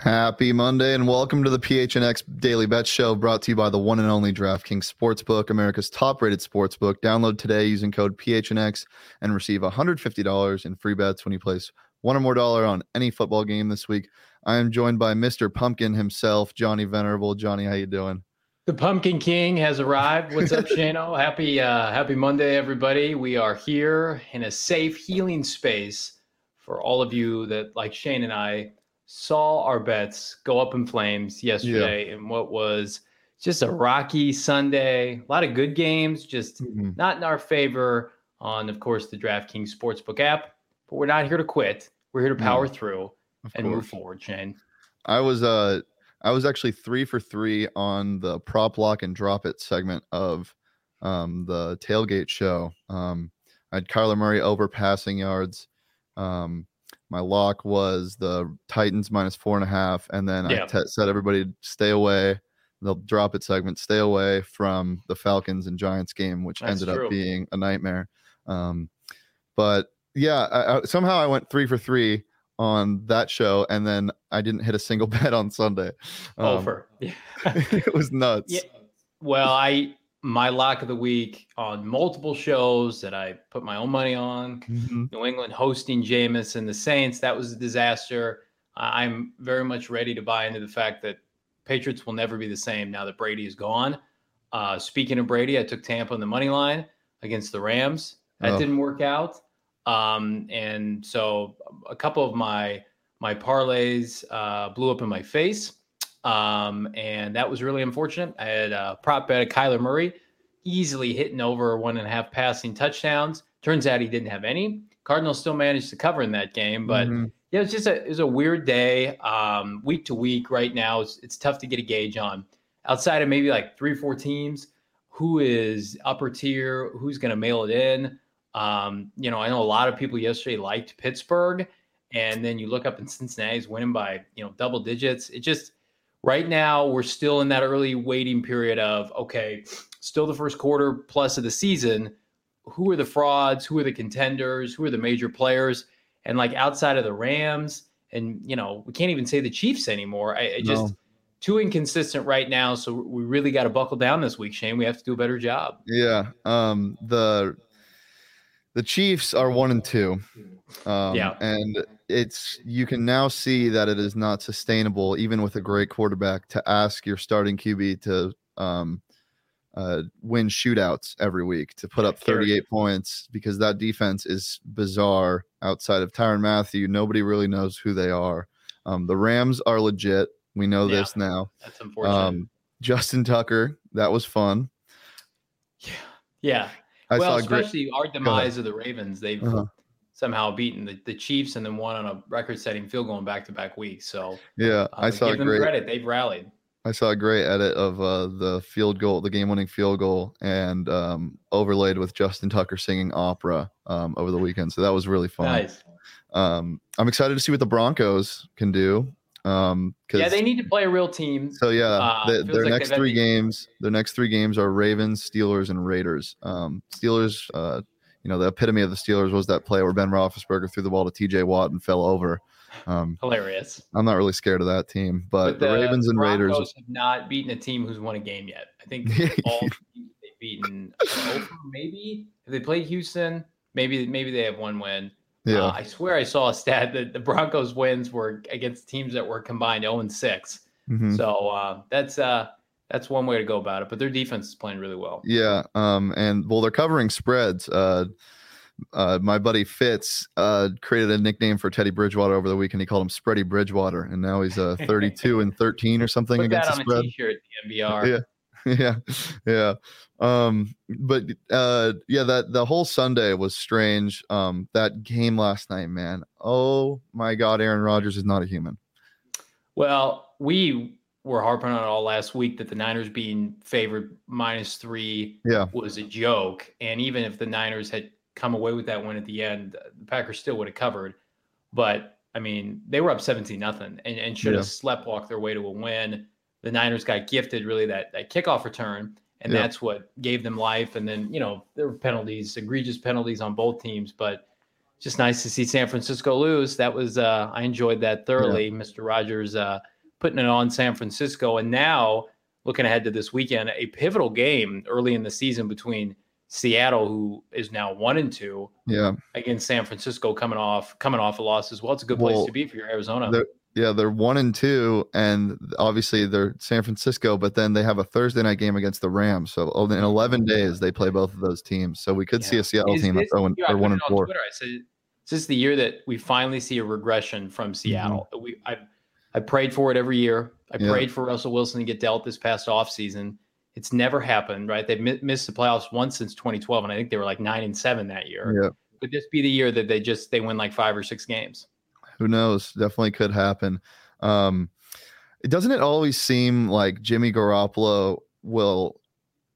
Happy Monday and welcome to the PHNX Daily Bet Show brought to you by the one and only DraftKings Sportsbook, America's top rated sportsbook. Download today using code PHNX and receive $150 in free bets when you place one or more dollar on any football game this week. I am joined by Mr. Pumpkin himself, Johnny Venerable. Johnny, how you doing? The Pumpkin King has arrived. What's up, Shano? Happy uh, Happy Monday, everybody. We are here in a safe healing space for all of you that, like Shane and I, saw our bets go up in flames yesterday yeah. in what was just a rocky Sunday. A lot of good games, just mm-hmm. not in our favor on, of course, the DraftKings Sportsbook app. But we're not here to quit. We're here to power yeah, through and course. move forward, Shane. I was uh I was actually three for three on the prop lock and drop it segment of um, the tailgate show. Um, I had Kyler Murray over passing yards. Um, my lock was the Titans minus four and a half, and then yeah. I t- said everybody stay away. They'll drop it segment, stay away from the Falcons and Giants game, which That's ended true. up being a nightmare. Um, but yeah, I, I, somehow I went three for three on that show, and then I didn't hit a single bet on Sunday. Um, Over. Yeah. it was nuts. Yeah. Well, I my lock of the week on multiple shows that I put my own money on. Mm-hmm. New England hosting Jameis and the Saints. That was a disaster. I'm very much ready to buy into the fact that Patriots will never be the same now that Brady is gone. Uh, speaking of Brady, I took Tampa on the money line against the Rams. That oh. didn't work out. Um, and so a couple of my my parlays uh, blew up in my face. Um, and that was really unfortunate. I had a prop bet of Kyler Murray easily hitting over one and a half passing touchdowns. Turns out he didn't have any. Cardinals still managed to cover in that game, but mm-hmm. yeah, it's just a it was a weird day. Um, week to week, right now, it's, it's tough to get a gauge on. Outside of maybe like three or four teams, who is upper tier, who's going to mail it in. Um, you know, I know a lot of people yesterday liked Pittsburgh, and then you look up and Cincinnati's winning by you know double digits. It just Right now, we're still in that early waiting period of, okay, still the first quarter plus of the season. Who are the frauds? Who are the contenders? Who are the major players? And like outside of the Rams, and you know, we can't even say the Chiefs anymore. I, I just no. too inconsistent right now. So we really got to buckle down this week, Shane. We have to do a better job. Yeah. Um, the the Chiefs are one and two. Um, yeah. And it's you can now see that it is not sustainable, even with a great quarterback, to ask your starting QB to um, uh, win shootouts every week to put up 38 points because that defense is bizarre. Outside of Tyrann Mathieu, nobody really knows who they are. Um, the Rams are legit. We know yeah, this now. That's unfortunate. Um, Justin Tucker, that was fun. Yeah, yeah. I well, especially great... our demise of the Ravens. They've uh-huh somehow beaten the, the Chiefs and then won on a record-setting field goal in back-to-back weeks. So yeah, uh, I saw give them great credit. They've rallied. I saw a great edit of uh, the field goal, the game-winning field goal, and um, overlaid with Justin Tucker singing opera um, over the weekend. So that was really fun. Nice. Um, I'm excited to see what the Broncos can do. Um, yeah, they need to play a real team. So yeah, uh, they, their like next three games, their next three games are Ravens, Steelers, and Raiders. Um, Steelers uh, you know, the epitome of the Steelers was that play where Ben Roethlisberger threw the ball to T.J. Watt and fell over. Um, Hilarious. I'm not really scared of that team, but, but the, the, Ravens and Broncos Raiders have not beaten a team who's won a game yet. I think all they've beaten, maybe have they played Houston? Maybe maybe they have one win. Yeah, uh, I swear I saw a stat that the Broncos wins were against teams that were combined 0 and 6. Mm-hmm. So uh, that's uh, that's one way to go about it. But their defense is playing really well. Yeah. Um, and well, they're covering spreads. Uh, uh, my buddy Fitz uh, created a nickname for Teddy Bridgewater over the weekend. He called him Spready Bridgewater, and now he's uh, 32 and 13 or something Put against that the spread. T-shirt, the NBR. Yeah, yeah, yeah. Um, but uh, yeah, that the whole Sunday was strange. Um, that game last night, man. Oh my God, Aaron Rodgers is not a human. Well, we were harping on it all last week that the Niners being favored minus three yeah. was a joke. And even if the Niners had come away with that win at the end, the Packers still would have covered. But I mean, they were up 17 nothing and, and should yeah. have sleptwalked their way to a win. The Niners got gifted really that, that kickoff return, and yeah. that's what gave them life. And then, you know, there were penalties, egregious penalties on both teams. But just nice to see San Francisco lose. That was uh, I enjoyed that thoroughly. Yeah. Mr. Rogers uh, putting it on San Francisco, and now looking ahead to this weekend, a pivotal game early in the season between Seattle, who is now one and two, yeah, against San Francisco, coming off coming off a loss as well. It's a good place well, to be for your Arizona. They're, yeah, they're one and two, and obviously they're San Francisco, but then they have a Thursday night game against the Rams. So in eleven days, they play both of those teams. So we could yeah. see a Seattle is, team that's oh, or one and four. Twitter, I said, "Is this the year that we finally see a regression from Seattle?" Mm-hmm. We I I prayed for it every year. I yeah. prayed for Russell Wilson to get dealt this past offseason. It's never happened, right? They've mi- missed the playoffs once since 2012, and I think they were like nine and seven that year. Yeah. Could this be the year that they just they win like five or six games? Who knows? Definitely could happen. Um, doesn't it always seem like Jimmy Garoppolo will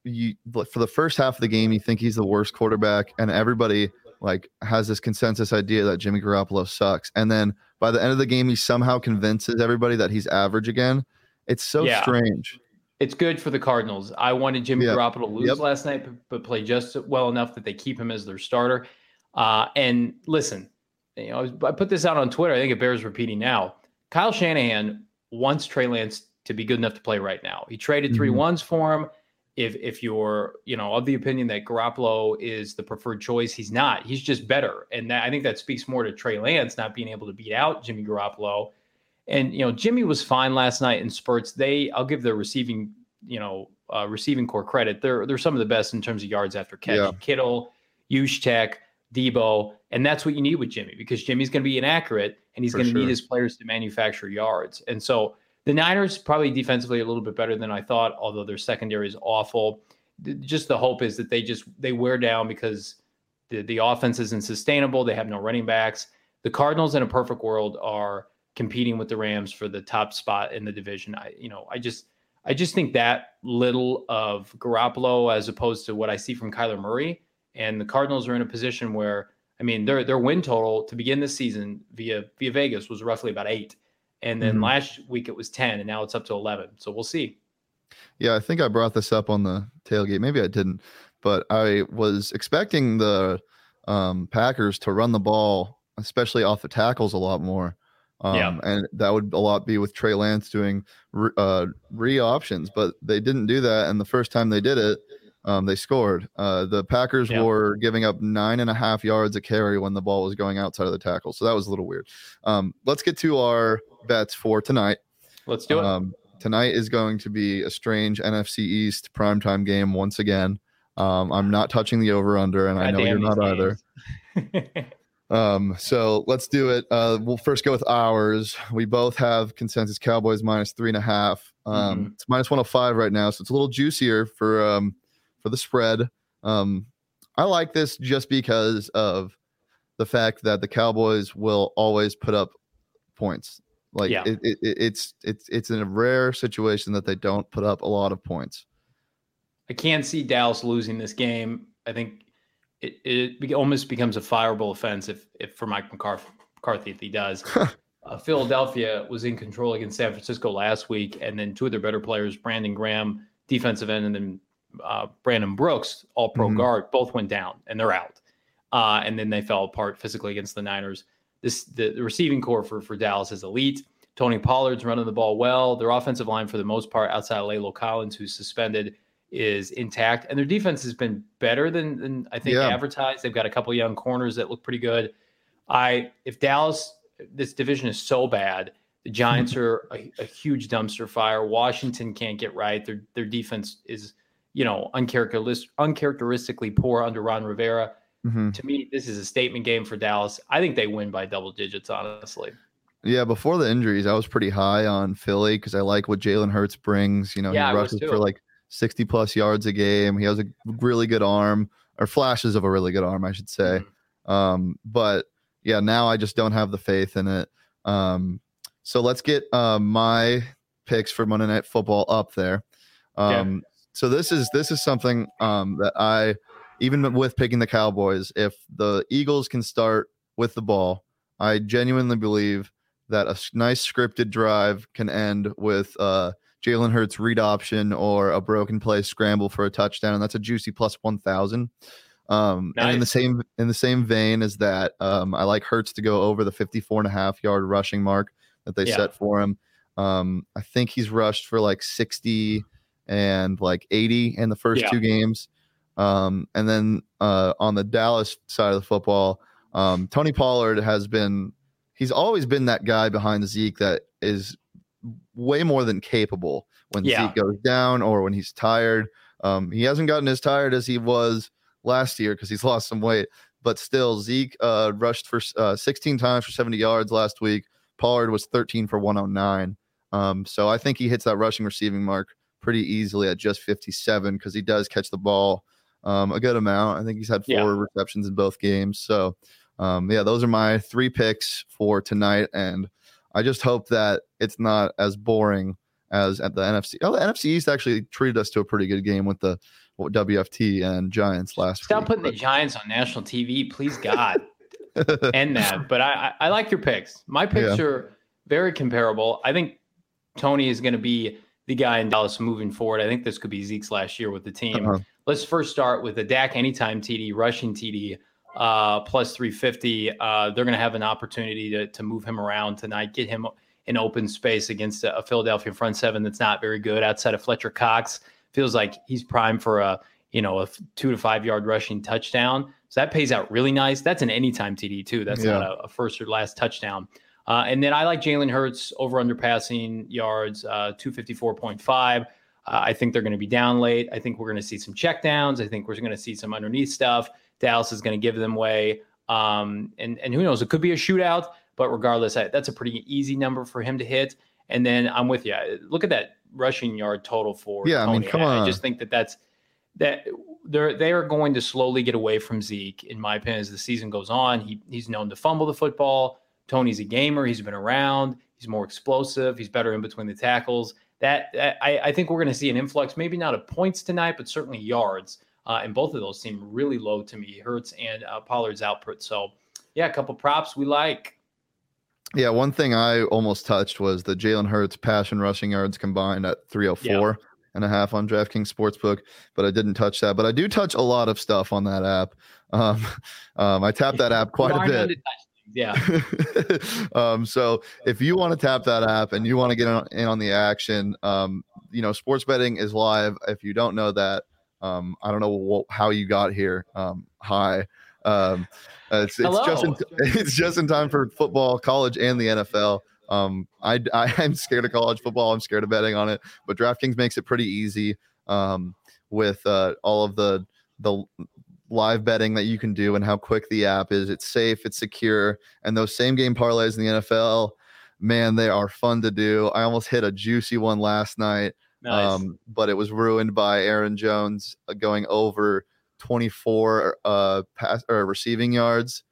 you for the first half of the game you think he's the worst quarterback and everybody like has this consensus idea that Jimmy Garoppolo sucks and then by the end of the game he somehow convinces everybody that he's average again. It's so yeah. strange it's good for the Cardinals. I wanted Jimmy yep. Garoppolo to lose yep. last night, but, play just well enough that they keep him as their starter. Uh, and listen, you know, I put this out on Twitter. I think it bears repeating now. Kyle Shanahan wants Trey Lance to be good enough to play right now. He traded 3 mm-hmm. ones for him. If if you're you know of the opinion that Garoppolo is the preferred choice, he's not. He's just better, and that, I think that speaks more to Trey Lance not being able to beat out Jimmy Garoppolo and you know, Jimmy was fine last night in spurts. They, I'll give the receiving, you know, uh, receiving corps credit. They're they're some of the best in terms of yards after catch. Yeah. Kittle, Juszczyk, Deebo, and that's what you need with Jimmy because Jimmy's going to be inaccurate and he's going to sure. need his players to manufacture yards. And so the Niners probably defensively a little bit better than I thought, although their secondary is awful. Just the hope is that they just they wear down because the the offense isn't sustainable. They have no running backs. The Cardinals in a perfect world are competing with the Rams for the top spot in the division. I, you know, I just, I just think that little of Garoppolo as opposed to what I see from Kyler Murray and the Cardinals are in a position where, I mean, their their win total to begin the season via via Vegas was roughly about eight, and then mm-hmm. last week it was ten, and now it's up to eleven. So we'll see. Yeah, I think I brought this up on the tailgate. Maybe I didn't, but I was expecting the um, Packers to run the ball, especially off the tackles, a lot more. Um, yeah. And that would a lot be with Trey Lance doing re, uh, re options, but they didn't do that. And the first time they did it, um, they scored. Uh, the Packers yeah. were giving up nine and a half yards a carry when the ball was going outside of the tackle. So that was a little weird. Um, let's get to our bets for tonight. Let's do it. Um, tonight is going to be a strange NFC East primetime game once again. Um, I'm not touching the over under, and God I know you're not games. either. Um, so let's do it. Uh, we'll first go with ours. We both have consensus Cowboys minus three and a half. Um, mm-hmm. It's minus 105 right now, so it's a little juicier for um, for the spread. Um, I like this just because of the fact that the Cowboys will always put up points. Like yeah. it, it, it's it's it's in a rare situation that they don't put up a lot of points. I can't see Dallas losing this game. I think it, it almost becomes a fireable offense if, if for Mike McCarthy, if he does. uh, Philadelphia was in control against San Francisco last week, and then two of their better players, Brandon Graham, defensive end, and then uh, Brandon Brooks, all pro mm-hmm. guard, both went down and they're out. Uh, and then they fell apart physically against the Niners. This the, the receiving corps for, for Dallas is elite. Tony Pollard's running the ball well. Their offensive line, for the most part, outside of La'el Collins, who's suspended, is intact, and their defense has been better than, than I think yeah. advertised. They've got a couple young corners that look pretty good. I if Dallas, this division is so bad. The Giants are a, a, huge dumpster fire. Washington can't get right. Their their defense is you know uncharacteristic, uncharacteristically poor under Ron Rivera. Mm-hmm. To me, this is a statement game for Dallas. I think they win by double digits, honestly. Yeah, before the injuries, I was pretty high on Philly because I like what Jalen Hurts brings. You know, yeah, he rushes for like 60 plus yards a game. He has a really good arm, or flashes of a really good arm, I should say. Mm-hmm. Um, but yeah, now I just don't have the faith in it. Um, so let's get uh, my picks for Monday Night Football up there. Um, yeah. So this is this is something um, that I, even with picking the Cowboys, if the Eagles can start with the ball, I genuinely believe that a nice scripted drive can end with uh, Jalen Hurts read option or a broken play scramble for a touchdown, and that's a juicy plus one thousand. Um, nice. and in the same in the same vein as that, um, I like Hurts to go over the 54 and a half yard rushing mark that they yeah. set for him. Um, I think he's rushed for like 60 and like 80 in the first yeah. two games. Um, and then uh, on the Dallas side of the football, um, Tony Pollard has been he's always been that guy behind Zeke that is way more than capable when yeah. Zeke goes down or when he's tired. Um, he hasn't gotten as tired as he was last year because he's lost some weight, but still, Zeke uh, rushed for uh, 16 times for 70 yards last week. Pollard was 13 for 109. Um, so I think he hits that rushing receiving mark pretty easily at just 57 because he does catch the ball um, a good amount. I think he's had four yeah. receptions in both games. So, um, yeah, those are my three picks for tonight. And I just hope that it's not as boring as at the NFC. Oh, the NFC East actually treated us to a pretty good game with the WFT and Giants last Stop week. putting but. the Giants on national TV, please, God. End that. But I, I, I, like your picks. My picks yeah. are very comparable. I think Tony is going to be the guy in Dallas moving forward. I think this could be Zeke's last year with the team. Uh-huh. Let's first start with the Dak anytime TD, rushing TD, uh, plus 350. Uh, they're going to have an opportunity to, to move him around tonight, get him in open space against a, a Philadelphia front seven that's not very good outside of Fletcher Cox. Feels like he's primed for a you know a two to five yard rushing touchdown. So that pays out really nice. That's an anytime TD too. That's yeah. not a, a, first or last touchdown. Uh, and then I like Jalen Hurts over under passing yards, uh, 254.5. Uh, I think they're going to be down late. I think we're going to see some checkdowns. I think we're going to see some underneath stuff. Dallas is going to give them way. Um, and, and who knows? It could be a shootout, but regardless, I, that's a pretty easy number for him to hit. And then I'm with you. Look at that rushing yard total for yeah. Tony. I mean, come on. I just think that that's that they're they are going to slowly get away from Zeke, in my opinion, as the season goes on. He he's known to fumble the football. Tony's a gamer. He's been around. He's more explosive. He's better in between the tackles. That, I, I, think we're going to see an influx, maybe not of points tonight, but certainly yards. Uh, and both of those seem really low to me, Hurts and uh, Pollard's output. So, yeah, a couple props we like. Yeah, one thing I almost touched was the Jalen Hurts passion rushing yards combined at 304 yeah. and a half on DraftKings Sportsbook, but I didn't touch that. But I do touch a lot of stuff on that app. Um, um, I tap that app quite a bit. Yeah. um, so if you want to tap that app and you want to get in on the action, um, you know, sports betting is live. If you don't know that, um, I don't know what, how you got here. Um, hi. Um, it's, it's just in, it's just in time for football, college, and the NFL. Um, I, I am scared of college football. I'm scared of betting on it, but DraftKings makes it pretty easy um, with uh, all of the the live betting that you can do and how quick the app is. It's safe, it's secure, and those same game parlays in the NFL, man, they are fun to do. I almost hit a juicy one last night, nice. um, but it was ruined by Aaron Jones uh, going over 24 uh, pass or receiving yards.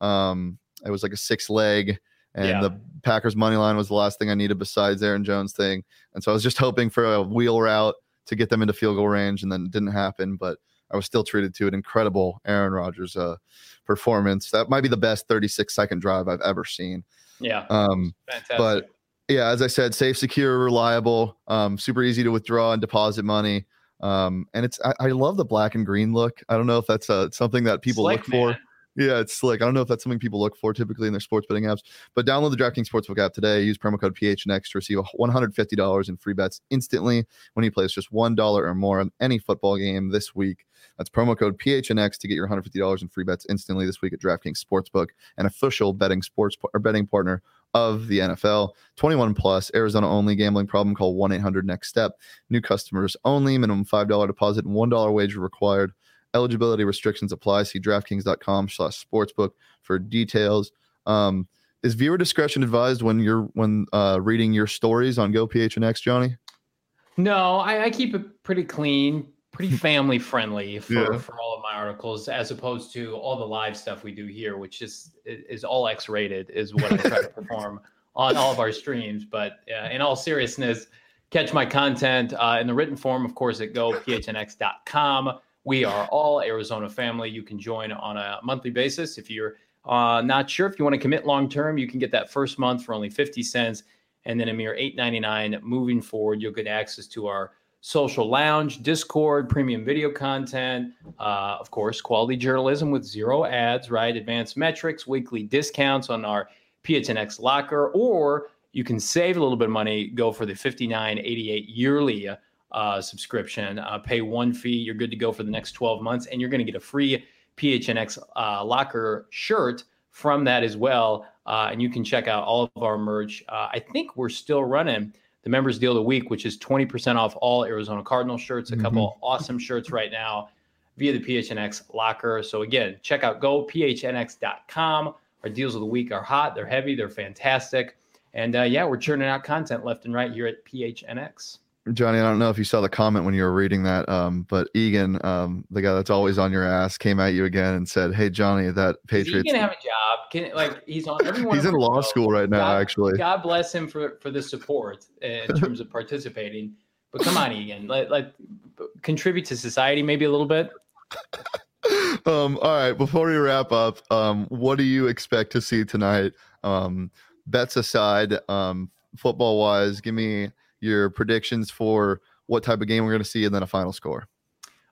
Um, it was like a six leg. And yeah. the Packers money line was the last thing I needed besides Aaron Jones thing. And so I was just hoping for a wheel route to get them into field goal range, and then it didn't happen. But I was still treated to an incredible Aaron Rodgers uh, performance. That might be the best 36 second drive I've ever seen. Yeah. Um, Fantastic. But yeah, as I said, safe, secure, reliable, um, super easy to withdraw and deposit money. Um, and it's I, I, love the black and green look. I don't know if that's uh, something that people look for. Yeah, it's slick. I don't know if that's something people look for typically in their sports betting apps, but download the DraftKings Sportsbook app today. Use promo code PHNX to receive $150 in free bets instantly when you place just $1 or more on any football game this week. That's promo code PHNX to get your $150 in free bets instantly this week at DraftKings Sportsbook, an official betting sports or betting partner of the NFL. 21 plus, Arizona only gambling problem. Call 1 800 next step. New customers only. Minimum $5 deposit and $1 wager required. Eligibility restrictions apply. See DraftKings.com slash sportsbook for details. Um, is viewer discretion advised when you're when uh, reading your stories on GoPHNX, Johnny? No, I, I keep it pretty clean, pretty family friendly for, yeah. for all of my articles, as opposed to all the live stuff we do here, which is is all X rated, is what I try to perform on all of our streams. But uh, in all seriousness, catch my content uh, in the written form, of course, at gophnx.com. We are all Arizona family. You can join on a monthly basis. If you're uh, not sure if you want to commit long term, you can get that first month for only 50 cents and then a mere $8.99 moving forward. You'll get access to our social lounge, Discord, premium video content, uh, of course, quality journalism with zero ads, right? Advanced metrics, weekly discounts on our PHNX locker, or you can save a little bit of money, go for the 59.88 yearly uh, subscription, uh, pay one fee, you're good to go for the next 12 months, and you're going to get a free PHNX uh, locker shirt from that as well. Uh, and you can check out all of our merch. Uh, I think we're still running the members deal of the week, which is 20% off all Arizona Cardinal shirts, a mm-hmm. couple awesome shirts right now via the PHNX locker. So again, check out gophnx.com. Our deals of the week are hot, they're heavy, they're fantastic. And uh, yeah, we're churning out content left and right here at PHNX. Johnny, I don't know if you saw the comment when you were reading that, um, but Egan, um, the guy that's always on your ass, came at you again and said, "Hey, Johnny, that Patriots." He can have a job. Can like he's on everyone. he's in law school right now, God, actually. God bless him for for the support in terms of participating. But come on, Egan, let let contribute to society maybe a little bit. um, all right, before we wrap up, um, what do you expect to see tonight? Um, bets aside, um, football wise, give me your predictions for what type of game we're going to see, and then a final score.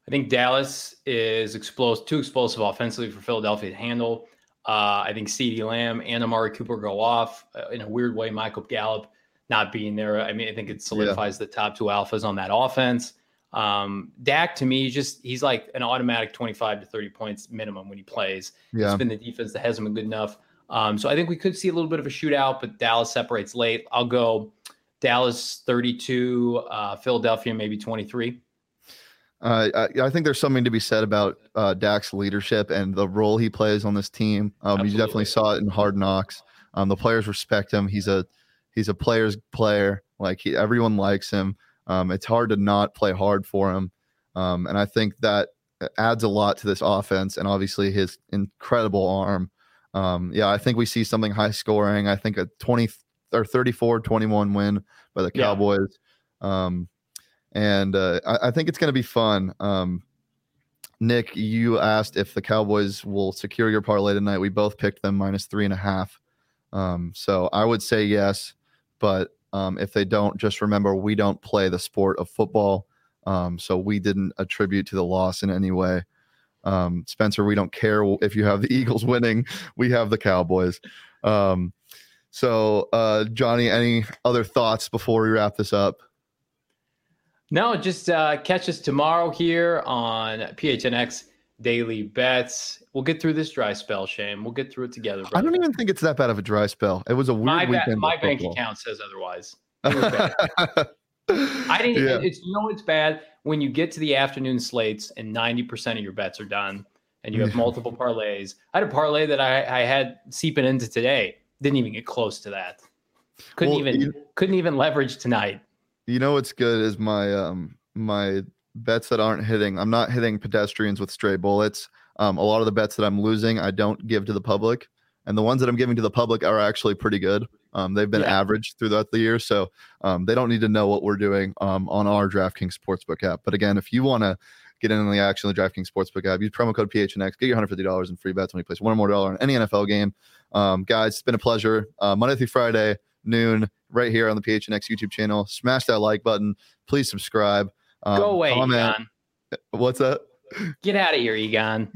I think Dallas is explosive, too explosive offensively for Philadelphia to handle. Uh, I think CeeDee Lamb and Amari Cooper go off uh, in a weird way. Michael Gallup not being there. I mean, I think it solidifies yeah. the top two alphas on that offense. Um, Dak to me, just he's like an automatic 25 to 30 points minimum when he plays. Yeah. It's been the defense that hasn't been good enough. Um, so I think we could see a little bit of a shootout, but Dallas separates late. I'll go Dallas 32, uh, Philadelphia maybe 23. Uh, I, I, think there's something to be said about uh, Dak's leadership and the role he plays on this team. Um, you definitely saw it in Hard Knocks. Um, the players respect him. He's a he's a player's player. Like he, everyone likes him. Um, it's hard to not play hard for him, um, and I think that adds a lot to this offense. And obviously his incredible arm. Um, yeah, I think we see something high scoring. I think a 20 or 34 21 win by the Cowboys. Yeah. Um, and uh, I, I, think it's going to be fun. Um, Nick, you asked if the Cowboys will secure your parlay tonight. We both picked them minus three and a half. Um, so I would say yes, but um, if they don't, just remember we don't play the sport of football. Um, so we didn't attribute to the loss in any way. Um, Spencer, we don't care if you have the Eagles winning. We have the Cowboys. Um, so, uh, Johnny, any other thoughts before we wrap this up? No, just uh, catch us tomorrow here on PHNX Daily Bets. We'll get through this dry spell, Shane. We'll get through it together. Brother. I don't even think it's that bad of a dry spell. It was a weird my weekend. my bank account says otherwise. I didn't. Yeah. It's you know it's bad when you get to the afternoon slates and ninety percent of your bets are done, and you have multiple parlays. I had a parlay that I, I had seeping into today didn't even get close to that. Couldn't well, even you, couldn't even leverage tonight. You know what's good is my um my bets that aren't hitting. I'm not hitting pedestrians with stray bullets. Um, a lot of the bets that I'm losing, I don't give to the public, and the ones that I'm giving to the public are actually pretty good. Um, they've been yeah. average throughout the year, so um, they don't need to know what we're doing um, on our DraftKings Sportsbook app. But again, if you want to get in on the action of the DraftKings Sportsbook app, use promo code PHNX, get your $150 in free bets when you place one or more dollar on any NFL game. Um, guys, it's been a pleasure. Uh, Monday through Friday, noon, right here on the PHNX YouTube channel. Smash that like button. Please subscribe. Um, Go away, comment. Egon. What's that? Get out of here, Egon.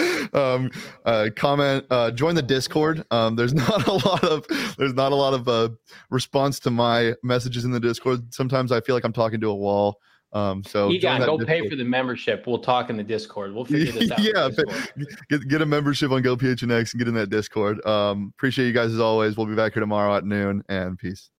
um, uh, comment, uh, join the Discord. Um, there's not a lot of there's not a lot of uh, response to my messages in the Discord. Sometimes I feel like I'm talking to a wall. Um, so Egon, go Discord. pay for the membership. We'll talk in the Discord. We'll figure this out. yeah, get get a membership on GoPHNX and get in that Discord. Um, appreciate you guys as always. We'll be back here tomorrow at noon and peace.